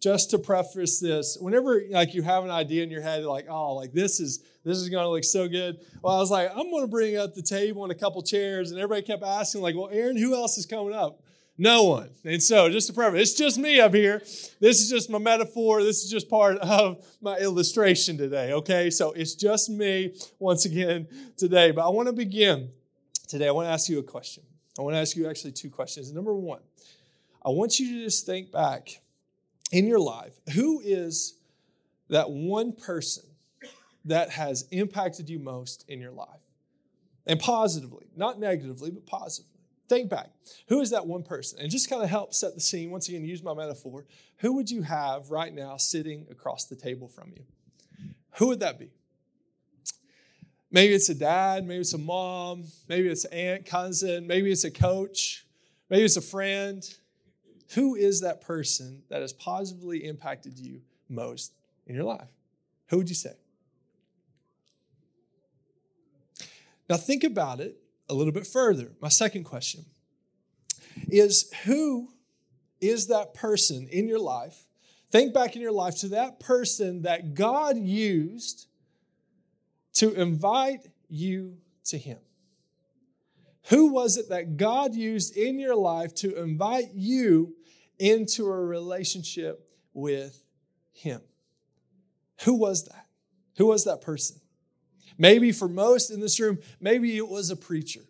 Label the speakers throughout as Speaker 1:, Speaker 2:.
Speaker 1: just to preface this, whenever like you have an idea in your head, like, oh, like this is this is gonna look so good. Well, I was like, I'm gonna bring up the table and a couple chairs, and everybody kept asking, like, well, Aaron, who else is coming up? No one. And so, just to preface, it's just me up here. This is just my metaphor. This is just part of my illustration today. Okay, so it's just me once again today. But I want to begin today. I want to ask you a question. I want to ask you actually two questions. Number one, I want you to just think back in your life who is that one person that has impacted you most in your life? And positively, not negatively, but positively. Think back. Who is that one person? And just kind of help set the scene. Once again, use my metaphor. Who would you have right now sitting across the table from you? Who would that be? Maybe it's a dad, maybe it's a mom, maybe it's an aunt, cousin, maybe it's a coach, maybe it's a friend. Who is that person that has positively impacted you most in your life? Who would you say? Now, think about it a little bit further. My second question is Who is that person in your life? Think back in your life to that person that God used to invite you to Him. Who was it that God used in your life to invite you into a relationship with Him? Who was that? Who was that person? Maybe for most in this room, maybe it was a preacher.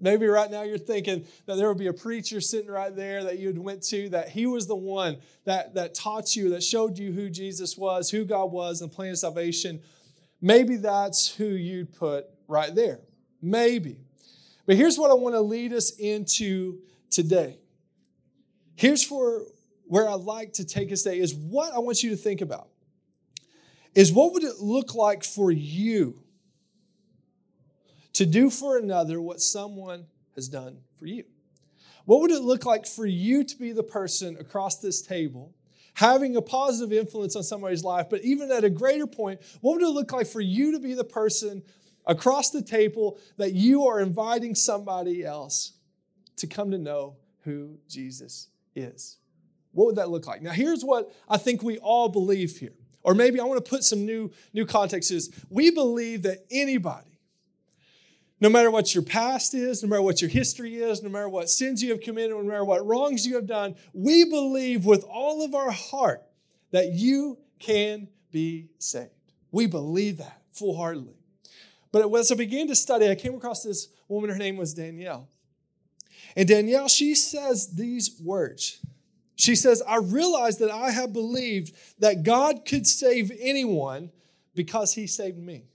Speaker 1: Maybe right now you're thinking that there would be a preacher sitting right there that you'd went to, that he was the one that, that taught you, that showed you who Jesus was, who God was, and the plan of salvation. Maybe that's who you'd put right there. Maybe. But here's what I want to lead us into today. Here's for where I'd like to take us today is what I want you to think about. Is what would it look like for you to do for another what someone has done for you? What would it look like for you to be the person across this table having a positive influence on somebody's life, but even at a greater point, what would it look like for you to be the person across the table that you are inviting somebody else to come to know who Jesus is? What would that look like? Now, here's what I think we all believe here. Or maybe I want to put some new, new context is we believe that anybody no matter what your past is, no matter what your history is, no matter what sins you have committed, no matter what wrongs you have done, we believe with all of our heart that you can be saved. We believe that full heartedly. But as I began to study, I came across this woman, her name was Danielle. And Danielle, she says these words. She says, I realize that I have believed that God could save anyone because he saved me.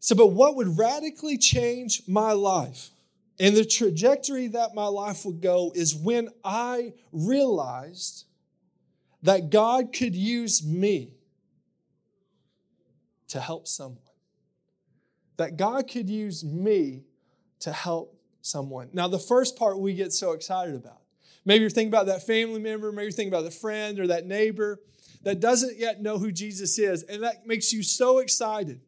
Speaker 1: So, but what would radically change my life and the trajectory that my life would go is when I realized that God could use me to help someone. That God could use me to help someone. Now, the first part we get so excited about. Maybe you're thinking about that family member, maybe you're thinking about the friend or that neighbor that doesn't yet know who Jesus is, and that makes you so excited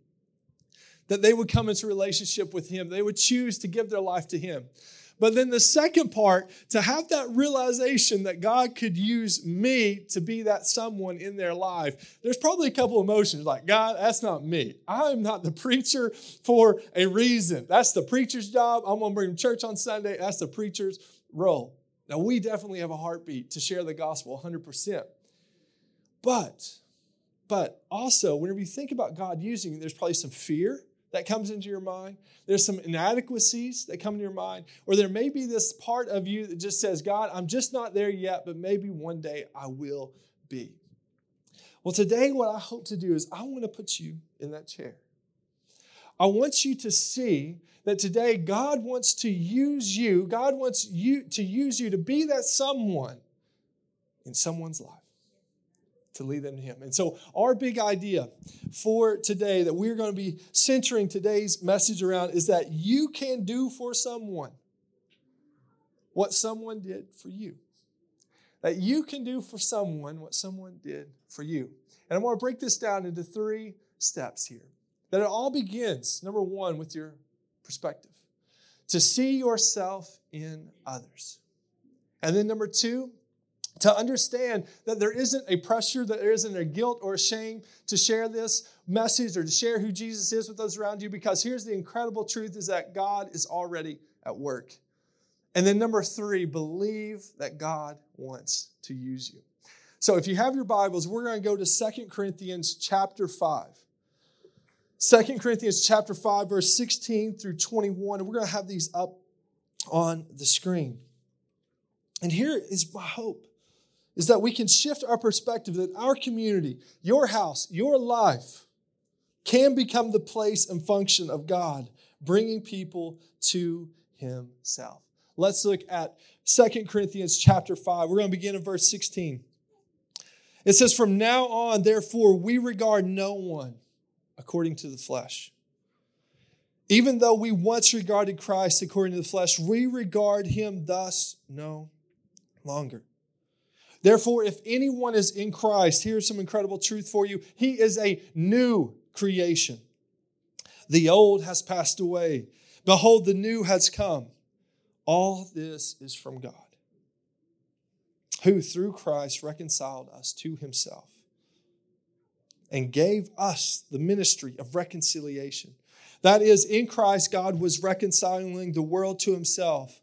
Speaker 1: that they would come into relationship with Him. They would choose to give their life to Him. But then the second part, to have that realization that God could use me to be that someone in their life, there's probably a couple emotions like, God, that's not me. I'm not the preacher for a reason. That's the preacher's job. I'm going to bring church on Sunday. That's the preacher's role. Now, we definitely have a heartbeat to share the gospel 100%. But, but also, whenever you think about God using you, there's probably some fear that comes into your mind. There's some inadequacies that come into your mind. Or there may be this part of you that just says, God, I'm just not there yet, but maybe one day I will be. Well, today, what I hope to do is I want to put you in that chair. I want you to see that today God wants to use you, God wants you to use you to be that someone in someone's life to lead them to Him. And so, our big idea for today that we're going to be centering today's message around is that you can do for someone what someone did for you. That you can do for someone what someone did for you. And I want to break this down into three steps here. That it all begins, number one, with your perspective, to see yourself in others. And then number two, to understand that there isn't a pressure, that there isn't a guilt or a shame to share this message or to share who Jesus is with those around you because here's the incredible truth is that God is already at work. And then number 3, believe that God wants to use you. So if you have your Bibles, we're going to go to Second Corinthians chapter 5. 2 Corinthians chapter 5 verse 16 through 21 and we're going to have these up on the screen. And here is my hope is that we can shift our perspective that our community, your house, your life can become the place and function of God, bringing people to himself. Let's look at Second Corinthians chapter 5. We're going to begin in verse 16. It says, From now on, therefore, we regard no one according to the flesh. Even though we once regarded Christ according to the flesh, we regard him thus no longer. Therefore, if anyone is in Christ, here's some incredible truth for you. He is a new creation. The old has passed away. Behold, the new has come. All this is from God, who through Christ reconciled us to himself and gave us the ministry of reconciliation. That is, in Christ, God was reconciling the world to himself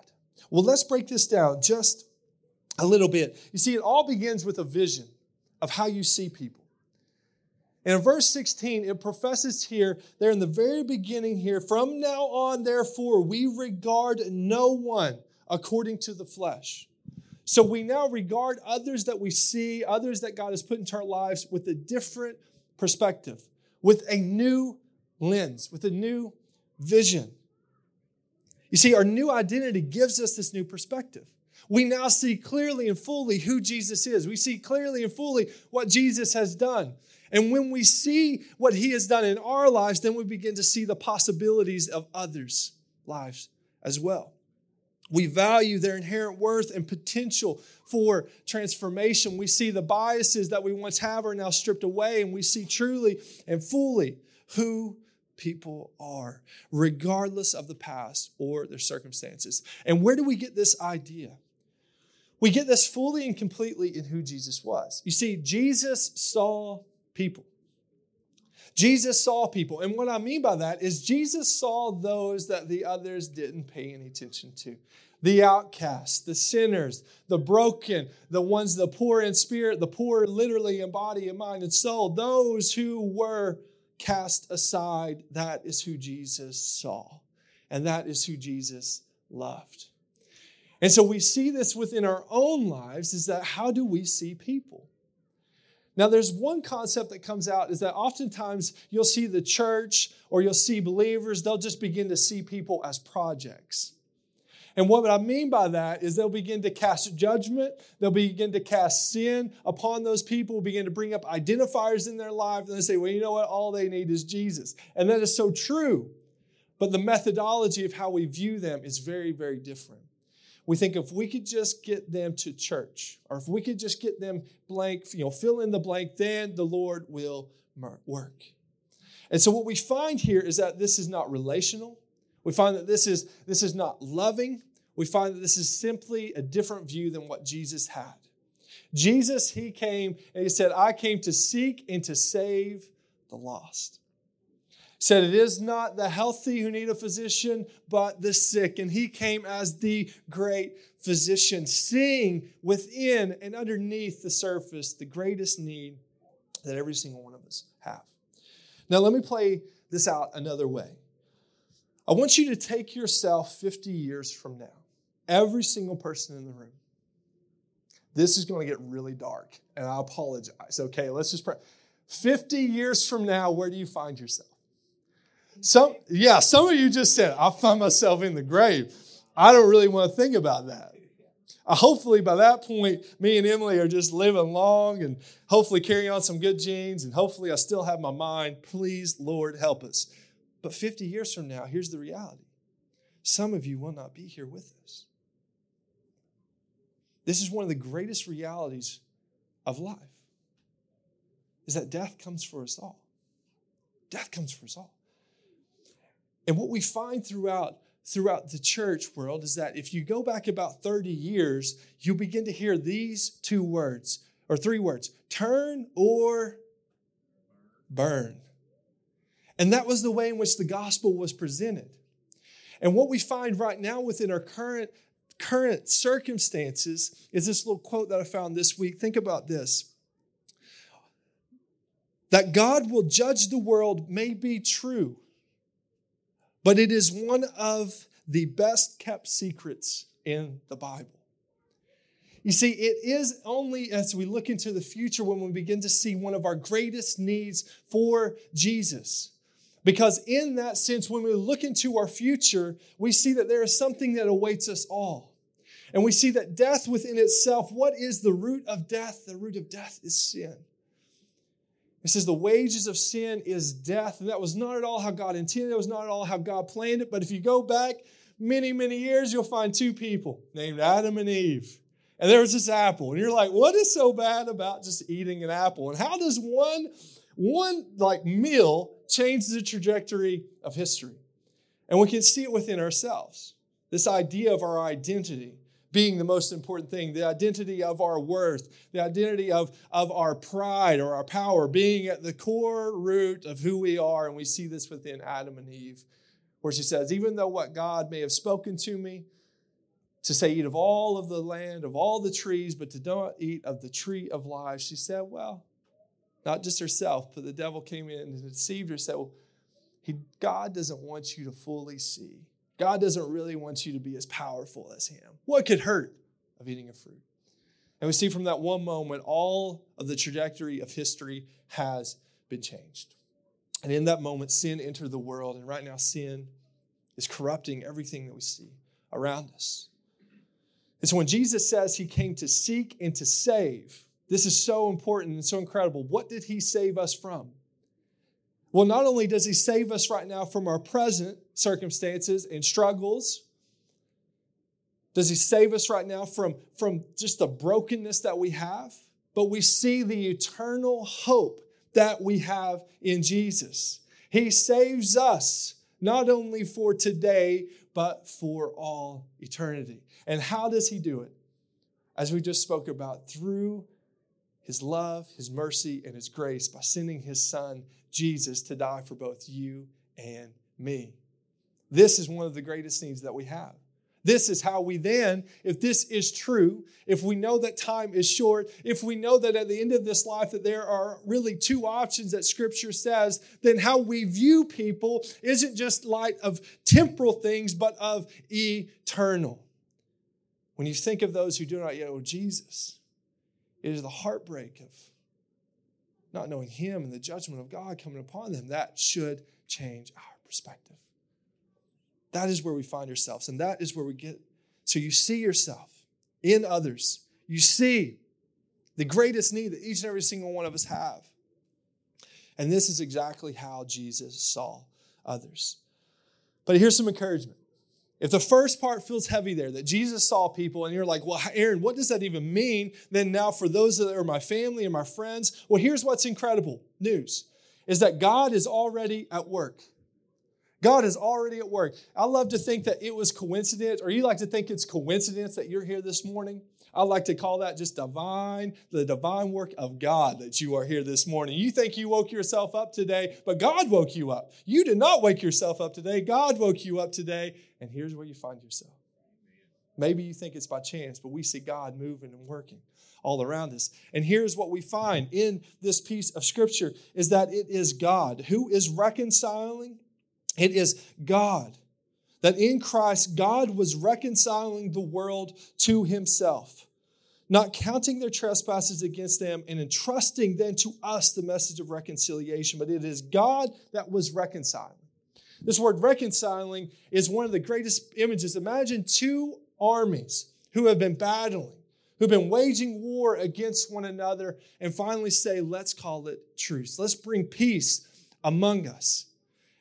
Speaker 1: Well, let's break this down just a little bit. You see, it all begins with a vision of how you see people. And in verse 16, it professes here, there in the very beginning here, from now on, therefore, we regard no one according to the flesh. So we now regard others that we see, others that God has put into our lives with a different perspective, with a new lens, with a new vision. You see, our new identity gives us this new perspective. We now see clearly and fully who Jesus is. We see clearly and fully what Jesus has done. And when we see what he has done in our lives, then we begin to see the possibilities of others' lives as well. We value their inherent worth and potential for transformation. We see the biases that we once have are now stripped away, and we see truly and fully who people are, regardless of the past or their circumstances. And where do we get this idea? We get this fully and completely in who Jesus was. You see, Jesus saw people. Jesus saw people. And what I mean by that is Jesus saw those that the others didn't pay any attention to the outcasts, the sinners, the broken, the ones, the poor in spirit, the poor literally in body and mind and soul, those who were cast aside, that is who Jesus saw. And that is who Jesus loved. And so we see this within our own lives is that how do we see people? Now, there's one concept that comes out is that oftentimes you'll see the church or you'll see believers, they'll just begin to see people as projects. And what I mean by that is they'll begin to cast judgment, they'll begin to cast sin upon those people, begin to bring up identifiers in their life, and they say, well, you know what? All they need is Jesus. And that is so true. But the methodology of how we view them is very, very different. We think if we could just get them to church, or if we could just get them blank, you know, fill in the blank, then the Lord will work. And so what we find here is that this is not relational. We find that this is, this is not loving. We find that this is simply a different view than what Jesus had. Jesus, he came and he said, I came to seek and to save the lost. He said, It is not the healthy who need a physician, but the sick. And he came as the great physician, seeing within and underneath the surface the greatest need that every single one of us have. Now, let me play this out another way. I want you to take yourself 50 years from now, every single person in the room. This is going to get really dark, and I apologize. Okay, let's just pray. 50 years from now, where do you find yourself? Some, yeah, some of you just said, I find myself in the grave. I don't really want to think about that. Uh, hopefully, by that point, me and Emily are just living long and hopefully carrying on some good genes, and hopefully, I still have my mind. Please, Lord, help us. But 50 years from now, here's the reality some of you will not be here with us. This is one of the greatest realities of life is that death comes for us all. Death comes for us all. And what we find throughout throughout the church world is that if you go back about 30 years, you begin to hear these two words or three words turn or burn. And that was the way in which the gospel was presented. And what we find right now within our current current circumstances is this little quote that I found this week. Think about this. That God will judge the world may be true, but it is one of the best kept secrets in the Bible. You see, it is only as we look into the future when we begin to see one of our greatest needs for Jesus. Because, in that sense, when we look into our future, we see that there is something that awaits us all. And we see that death within itself, what is the root of death? The root of death is sin. It says the wages of sin is death. And that was not at all how God intended. That was not at all how God planned it. But if you go back many, many years, you'll find two people named Adam and Eve. And there was this apple. And you're like, what is so bad about just eating an apple? And how does one, one like meal change the trajectory of history? And we can see it within ourselves. This idea of our identity being the most important thing, the identity of our worth, the identity of, of our pride or our power being at the core root of who we are. And we see this within Adam and Eve, where she says, Even though what God may have spoken to me to say, eat of all of the land, of all the trees, but to don't eat of the tree of life, she said, Well, not just herself, but the devil came in and deceived her, said, Well, he, God doesn't want you to fully see God doesn't really want you to be as powerful as Him. What could hurt of eating a fruit? And we see from that one moment, all of the trajectory of history has been changed. And in that moment, sin entered the world. And right now, sin is corrupting everything that we see around us. And so when Jesus says he came to seek and to save, this is so important and so incredible. What did he save us from? Well, not only does He save us right now from our present circumstances and struggles, does He save us right now from, from just the brokenness that we have, but we see the eternal hope that we have in Jesus. He saves us not only for today, but for all eternity. And how does He do it? As we just spoke about, through His love, His mercy, and His grace by sending His Son Jesus to die for both you and me. This is one of the greatest needs that we have. This is how we then, if this is true, if we know that time is short, if we know that at the end of this life that there are really two options that scripture says, then how we view people isn't just light of temporal things, but of eternal. When you think of those who do not yet know Jesus, it is the heartbreak of not knowing Him and the judgment of God coming upon them, that should change our perspective. That is where we find ourselves, and that is where we get. So you see yourself in others. You see the greatest need that each and every single one of us have. And this is exactly how Jesus saw others. But here's some encouragement. If the first part feels heavy there, that Jesus saw people, and you're like, well, Aaron, what does that even mean? Then now for those that are my family and my friends, well, here's what's incredible news is that God is already at work. God is already at work. I love to think that it was coincidence, or you like to think it's coincidence that you're here this morning. I like to call that just divine, the divine work of God that you are here this morning. You think you woke yourself up today, but God woke you up. You did not wake yourself up today. God woke you up today, and here's where you find yourself. Maybe you think it's by chance, but we see God moving and working all around us. And here's what we find in this piece of scripture is that it is God who is reconciling. It is God that in Christ, God was reconciling the world to himself, not counting their trespasses against them and entrusting then to us the message of reconciliation. But it is God that was reconciling. This word reconciling is one of the greatest images. Imagine two armies who have been battling, who've been waging war against one another, and finally say, let's call it truce. Let's bring peace among us.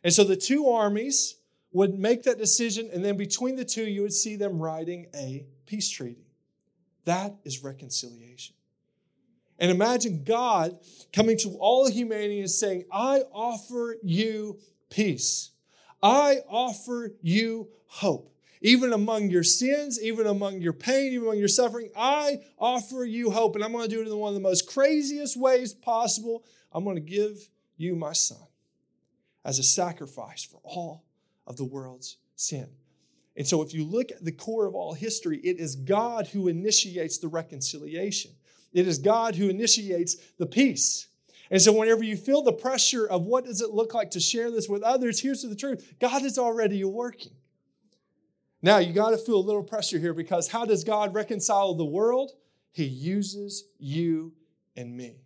Speaker 1: And so the two armies would make that decision, and then between the two, you would see them writing a peace treaty. That is reconciliation. And imagine God coming to all humanity and saying, I offer you peace. I offer you hope. Even among your sins, even among your pain, even among your suffering, I offer you hope. And I'm going to do it in one of the most craziest ways possible. I'm going to give you my son as a sacrifice for all of the world's sin. And so, if you look at the core of all history, it is God who initiates the reconciliation. It is God who initiates the peace. And so, whenever you feel the pressure of what does it look like to share this with others, here's the truth God is already working. Now, you got to feel a little pressure here because how does God reconcile the world? He uses you and me.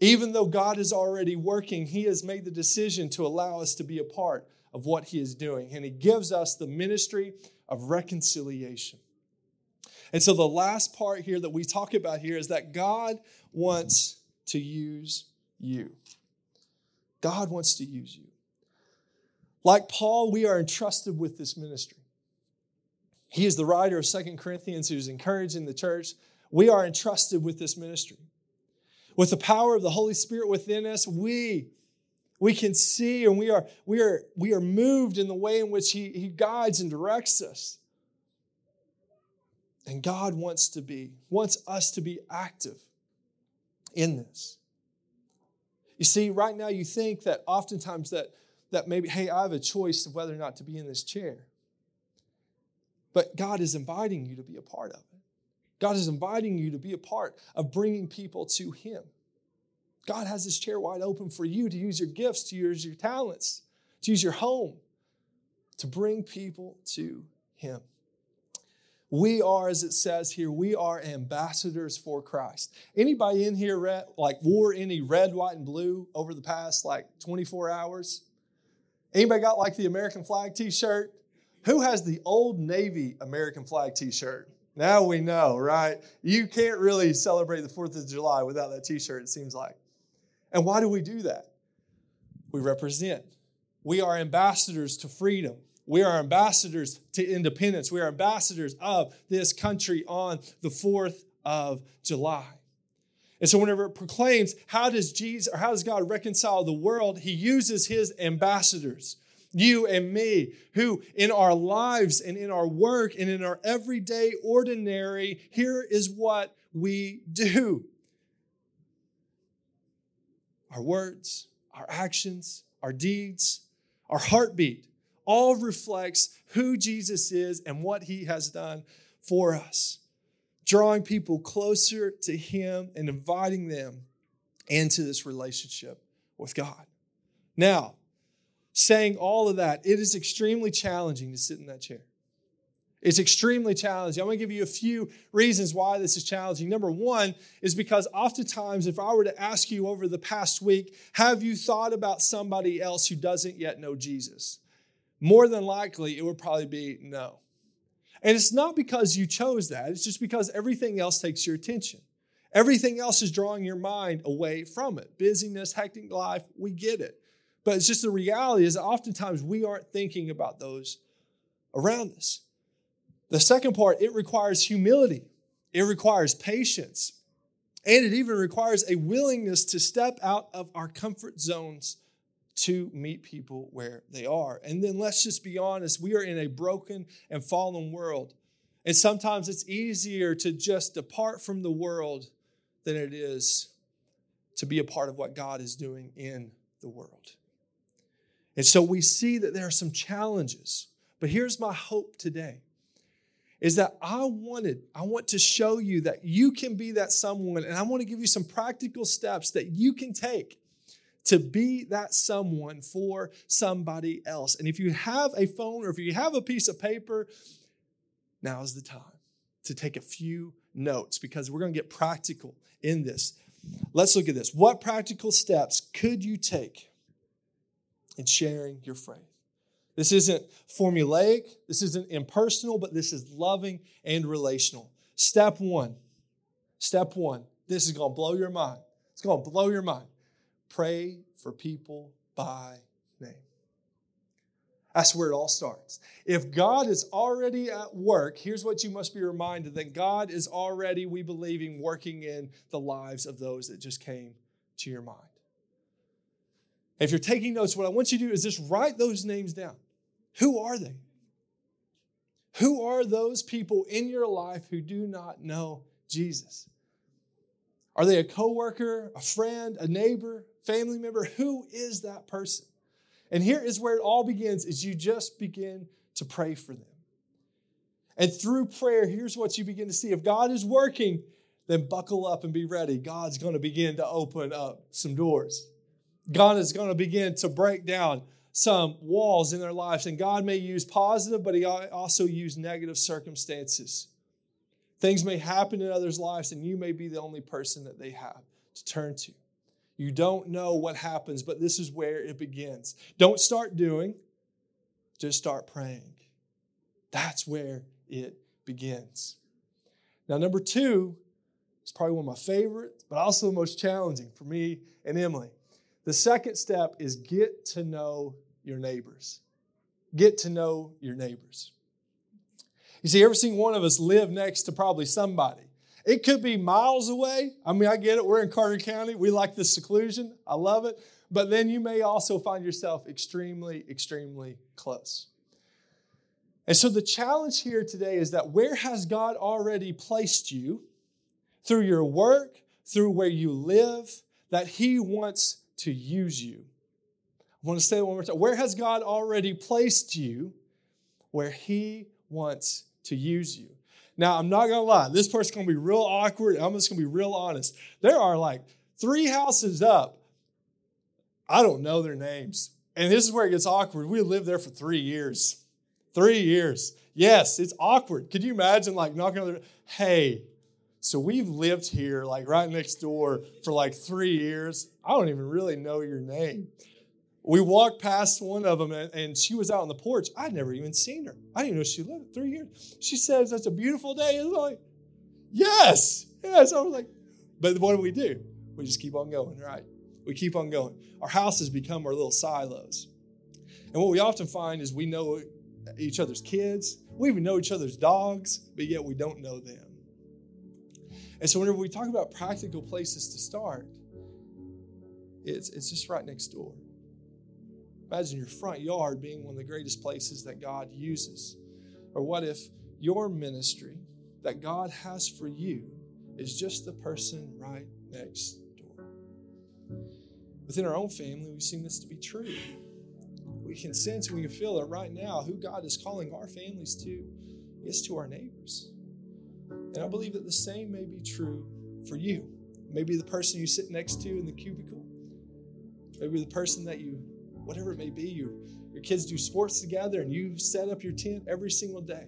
Speaker 1: Even though God is already working, He has made the decision to allow us to be a part of what He is doing. And He gives us the ministry of reconciliation. And so the last part here that we talk about here is that God wants to use you. God wants to use you. Like Paul, we are entrusted with this ministry. He is the writer of Second Corinthians who's encouraging the church. We are entrusted with this ministry. With the power of the Holy Spirit within us, we we can see and we are we are we are moved in the way in which he, he guides and directs us. And god wants to be wants us to be active in this. You see right now you think that oftentimes that that maybe hey i have a choice of whether or not to be in this chair. But god is inviting you to be a part of it. God is inviting you to be a part of bringing people to him God has this chair wide open for you to use your gifts, to use your talents, to use your home, to bring people to Him. We are, as it says here, we are ambassadors for Christ. Anybody in here like wore any red, white, and blue over the past like 24 hours? Anybody got like the American flag T-shirt? Who has the old Navy American flag T-shirt? Now we know, right? You can't really celebrate the 4th of July without that T-shirt, it seems like. And why do we do that? We represent. We are ambassadors to freedom. We are ambassadors to independence. We are ambassadors of this country on the 4th of July. And so whenever it proclaims how does Jesus or how does God reconcile the world, he uses his ambassadors, you and me, who in our lives and in our work and in our everyday ordinary, here is what we do our words, our actions, our deeds, our heartbeat all reflects who Jesus is and what he has done for us, drawing people closer to him and inviting them into this relationship with God. Now, saying all of that, it is extremely challenging to sit in that chair. It's extremely challenging. I'm going to give you a few reasons why this is challenging. Number one is because oftentimes, if I were to ask you over the past week, have you thought about somebody else who doesn't yet know Jesus? More than likely, it would probably be no. And it's not because you chose that, it's just because everything else takes your attention. Everything else is drawing your mind away from it. Busyness, hectic life, we get it. But it's just the reality is oftentimes we aren't thinking about those around us. The second part, it requires humility, it requires patience, and it even requires a willingness to step out of our comfort zones to meet people where they are. And then let's just be honest, we are in a broken and fallen world. And sometimes it's easier to just depart from the world than it is to be a part of what God is doing in the world. And so we see that there are some challenges. But here's my hope today is that I wanted, I want to show you that you can be that someone, and I want to give you some practical steps that you can take to be that someone for somebody else. And if you have a phone or if you have a piece of paper, now is the time to take a few notes because we're going to get practical in this. Let's look at this. What practical steps could you take in sharing your faith? This isn't formulaic, this isn't impersonal, but this is loving and relational. Step one, step one, this is gonna blow your mind. It's gonna blow your mind. Pray for people by name. That's where it all starts. If God is already at work, here's what you must be reminded that God is already, we believe, working in the lives of those that just came to your mind. If you're taking notes, what I want you to do is just write those names down. Who are they? Who are those people in your life who do not know Jesus? Are they a coworker, a friend, a neighbor, family member? Who is that person? And here is where it all begins is you just begin to pray for them. And through prayer, here's what you begin to see. If God is working, then buckle up and be ready. God's going to begin to open up some doors. God is going to begin to break down some walls in their lives. And God may use positive, but He also use negative circumstances. Things may happen in others' lives, and you may be the only person that they have to turn to. You don't know what happens, but this is where it begins. Don't start doing, just start praying. That's where it begins. Now, number two is probably one of my favorites, but also the most challenging for me and Emily. The second step is get to know your neighbors. Get to know your neighbors. You see, every single one of us live next to probably somebody. It could be miles away. I mean, I get it. We're in Carter County. We like the seclusion. I love it. But then you may also find yourself extremely, extremely close. And so the challenge here today is that where has God already placed you through your work, through where you live, that He wants to use you? I want to say it one more time. Where has God already placed you where He wants to use you? Now, I'm not going to lie, this part's going to be real awkward. I'm just going to be real honest. There are like three houses up. I don't know their names. And this is where it gets awkward. We lived there for three years. Three years. Yes, it's awkward. Could you imagine like knocking on their hey, so we've lived here like right next door for like three years. I don't even really know your name we walked past one of them and, and, she was out on the porch. I'd never even seen her. I didn't even know she lived three years. She says, That's a beautiful day. And I'm like, Yes, yes. I was like, But what do we do? We just keep on going, right? We keep on going. Our houses become our little silos. And what we often find is we know each other's kids, we even know each other's dogs, but yet we don't know them. And so whenever we talk about practical places to start, it's, it's just right next door. Imagine your front yard being one of the greatest places that God uses. Or what if your ministry that God has for you is just the person right next door? Within our own family, we've seen this to be true. We can sense, we can feel that right now, who God is calling our families to is to our neighbors. And I believe that the same may be true for you. Maybe the person you sit next to in the cubicle, maybe the person that you whatever it may be. Your, your kids do sports together and you set up your tent every single day.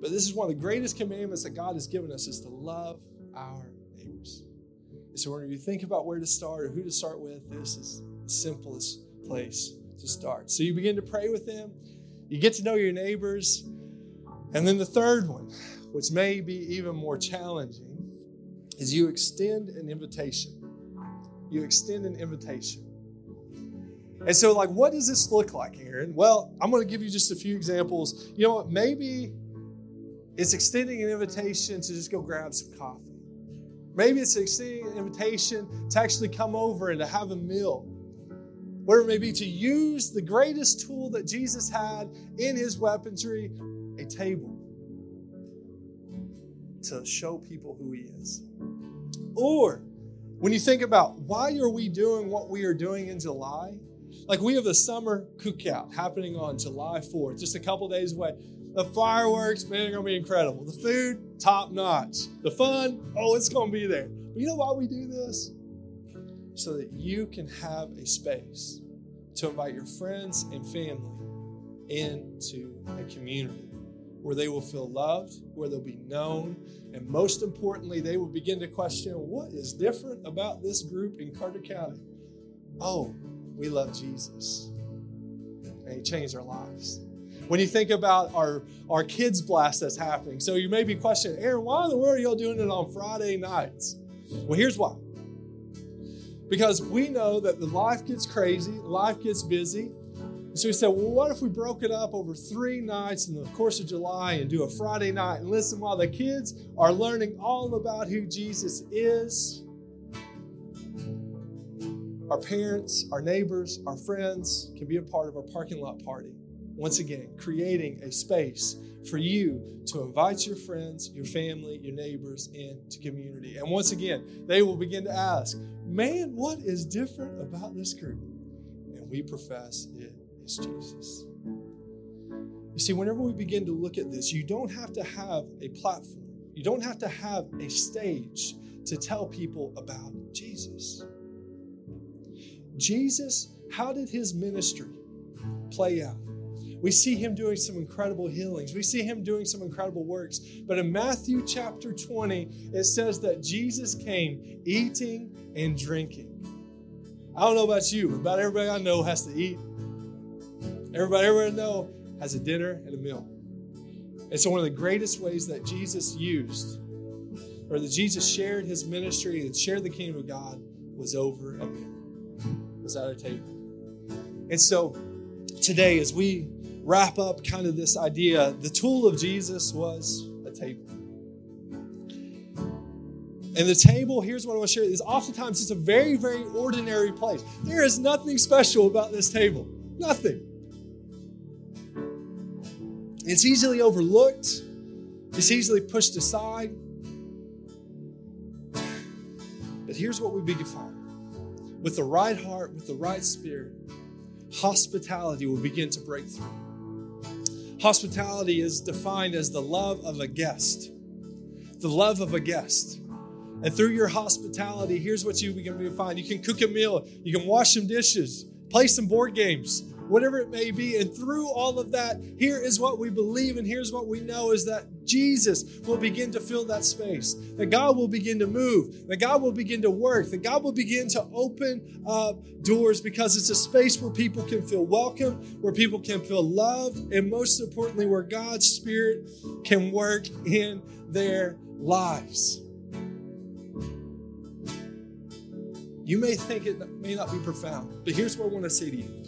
Speaker 1: But this is one of the greatest commandments that God has given us is to love our neighbors. And so when you think about where to start or who to start with, this is the simplest place to start. So you begin to pray with them, you get to know your neighbors, and then the third one, which may be even more challenging, is you extend an invitation. You extend an invitation. And so, like, what does this look like, Aaron? Well, I'm going to give you just a few examples. You know what? Maybe it's extending an invitation to just go grab some coffee. Maybe it's extending an invitation to actually come over and to have a meal. Whatever it may be, to use the greatest tool that Jesus had in his weaponry, a table, to show people who he is. Or when you think about why are we doing what we are doing in July? Like we have the summer cookout happening on July 4th, just a couple days away. The fireworks, man, are gonna be incredible. The food, top notch. The fun, oh, it's gonna be there. But you know why we do this? So that you can have a space to invite your friends and family into a community where they will feel loved, where they'll be known, and most importantly, they will begin to question what is different about this group in Carter County. Oh, we love Jesus. and He changed our lives. When you think about our, our kids' blast that's happening, so you may be questioning, Aaron, why in the world are y'all doing it on Friday nights? Well, here's why. Because we know that the life gets crazy, life gets busy. So we said, well, what if we broke it up over three nights in the course of July and do a Friday night? And listen, while the kids are learning all about who Jesus is, our parents, our neighbors, our friends can be a part of our parking lot party. Once again, creating a space for you to invite your friends, your family, your neighbors into community. And once again, they will begin to ask, Man, what is different about this group? And we profess it is Jesus. You see, whenever we begin to look at this, you don't have to have a platform, you don't have to have a stage to tell people about Jesus. Jesus, how did his ministry play out? We see him doing some incredible healings. We see him doing some incredible works. But in Matthew chapter 20, it says that Jesus came eating and drinking. I don't know about you, but about everybody I know has to eat. Everybody, I know has a dinner and a meal. So, one of the greatest ways that Jesus used, or that Jesus shared his ministry and shared the kingdom of God, was over a meal was at a table. And so today, as we wrap up kind of this idea, the tool of Jesus was a table. And the table, here's what I want to share, is oftentimes it's a very, very ordinary place. There is nothing special about this table. Nothing. It's easily overlooked. It's easily pushed aside. But here's what we begin to find with the right heart, with the right spirit, hospitality will begin to break through. Hospitality is defined as the love of a guest. The love of a guest. And through your hospitality, here's what you begin to find. You can cook a meal, you can wash some dishes, play some board games, whatever it may be. And through all of that, here is what we believe and here's what we know is that Jesus will begin to fill that space, that God will begin to move, that God will begin to work, that God will begin to open up doors because it's a space where people can feel welcome, where people can feel loved, and most importantly, where God's Spirit can work in their lives. You may think it may not be profound, but here's what I want to say to you.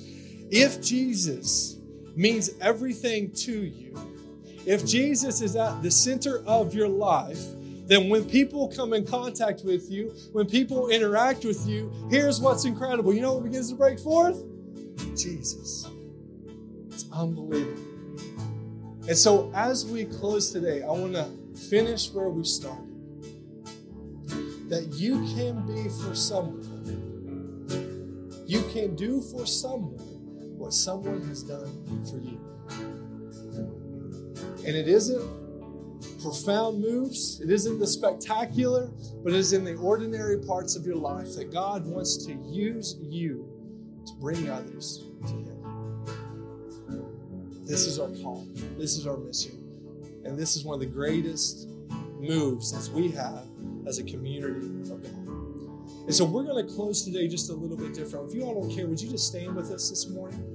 Speaker 1: If Jesus means everything to you, if Jesus is at the center of your life, then when people come in contact with you, when people interact with you, here's what's incredible. You know what begins to break forth? Jesus. It's unbelievable. And so, as we close today, I want to finish where we started. That you can be for someone, you can do for someone what someone has done for you. And it isn't profound moves, it isn't the spectacular, but it is in the ordinary parts of your life that God wants to use you to bring others to Him. This is our call, this is our mission, and this is one of the greatest moves that we have as a community of God. And so we're going to close today just a little bit different. If you all don't care, would you just stand with us this morning?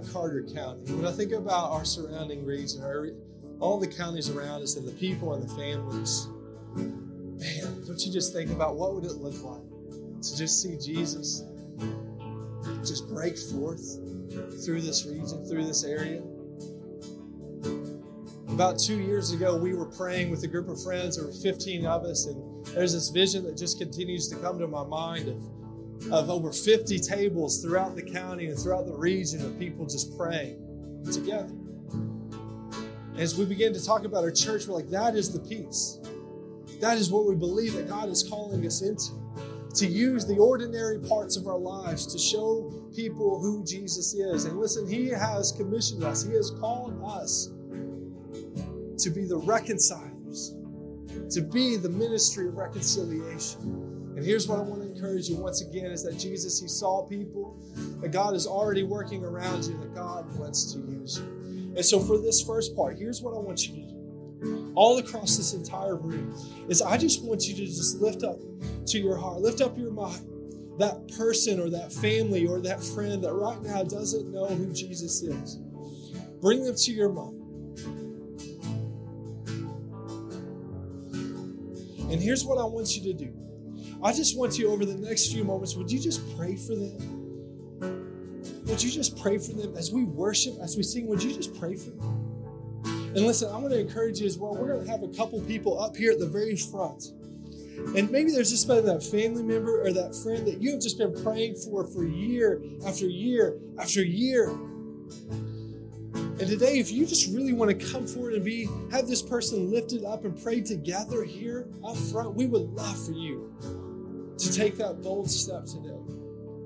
Speaker 1: About Carter County, when I think about our surrounding region, our, all the counties around us and the people and the families, man, don't you just think about what would it look like to just see Jesus just break forth through this region, through this area. About two years ago, we were praying with a group of friends. There were 15 of us, and there's this vision that just continues to come to my mind of, of over 50 tables throughout the county and throughout the region of people just praying together. As we begin to talk about our church, we're like, that is the peace. That is what we believe that God is calling us into to use the ordinary parts of our lives to show people who Jesus is. And listen, He has commissioned us, He has called us to be the reconcilers, to be the ministry of reconciliation. And here's what I want to encourage you once again is that Jesus, He saw people, that God is already working around you, that God wants to use you. And so for this first part, here's what I want you to do. All across this entire room is I just want you to just lift up to your heart, lift up your mind that person or that family or that friend that right now doesn't know who Jesus is. Bring them to your mind. And here's what I want you to do. I just want you over the next few moments, would you just pray for them? Would you just pray for them as we worship, as we sing? Would you just pray for them? And listen, I'm going to encourage you as well. We're going to have a couple people up here at the very front. And maybe there's just been that family member or that friend that you have just been praying for for year after year after year. And today, if you just really want to come forward and be have this person lifted up and pray together here up front, we would love for you to take that bold step today.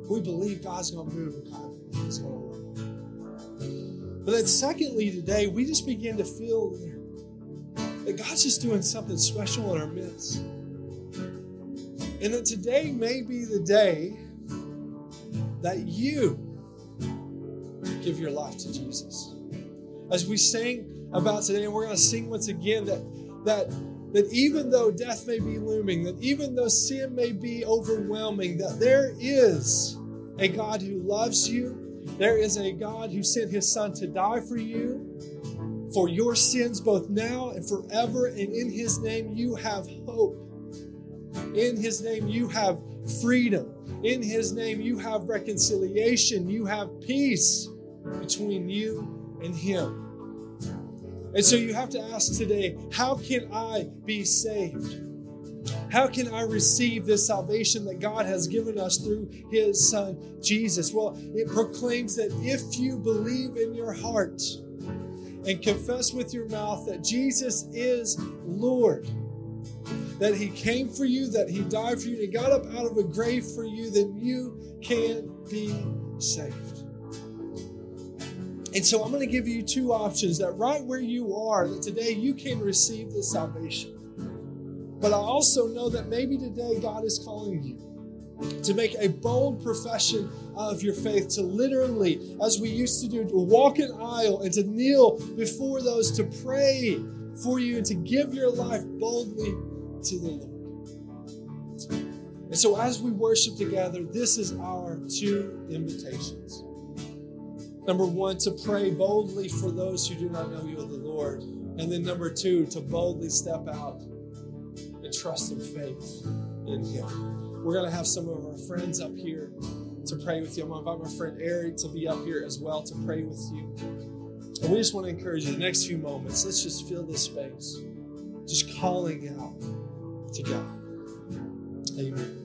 Speaker 1: We believe God's going to move and God is going to work. But then, secondly, today we just begin to feel that God's just doing something special in our midst. And that today may be the day that you give your life to Jesus as we sing about today, and we're going to sing once again that that that even though death may be looming, that even though sin may be overwhelming, that there is a God who loves you. There is a God who sent his son to die for you, for your sins, both now and forever. And in his name, you have hope. In his name, you have freedom. In his name, you have reconciliation. You have peace between you and Him. And so you have to ask today how can I be saved? How can I receive this salvation that God has given us through His Son, Jesus? Well, it proclaims that if you believe in your heart and confess with your mouth that Jesus is Lord, that He came for you, that He died for you, and He got up out of a grave for you, then you can be saved. And so I'm going to give you two options that right where you are, that today you can receive this salvation. But I also know that maybe today God is calling you to make a bold profession of your faith, to literally, as we used to do, to walk an aisle and to kneel before those, to pray for you and to give your life boldly to the Lord. And so as we worship together, this is our two invitations. Number one, to pray boldly for those who do not know you, the Lord. And then number two, to boldly step out and trust in faith in Him. We're going to have some of our friends up here to pray with you. I'm going to invite my friend Eric to be up here as well to pray with you. And we just want to encourage you the next few moments, let's just fill this space, just calling out to God. Amen.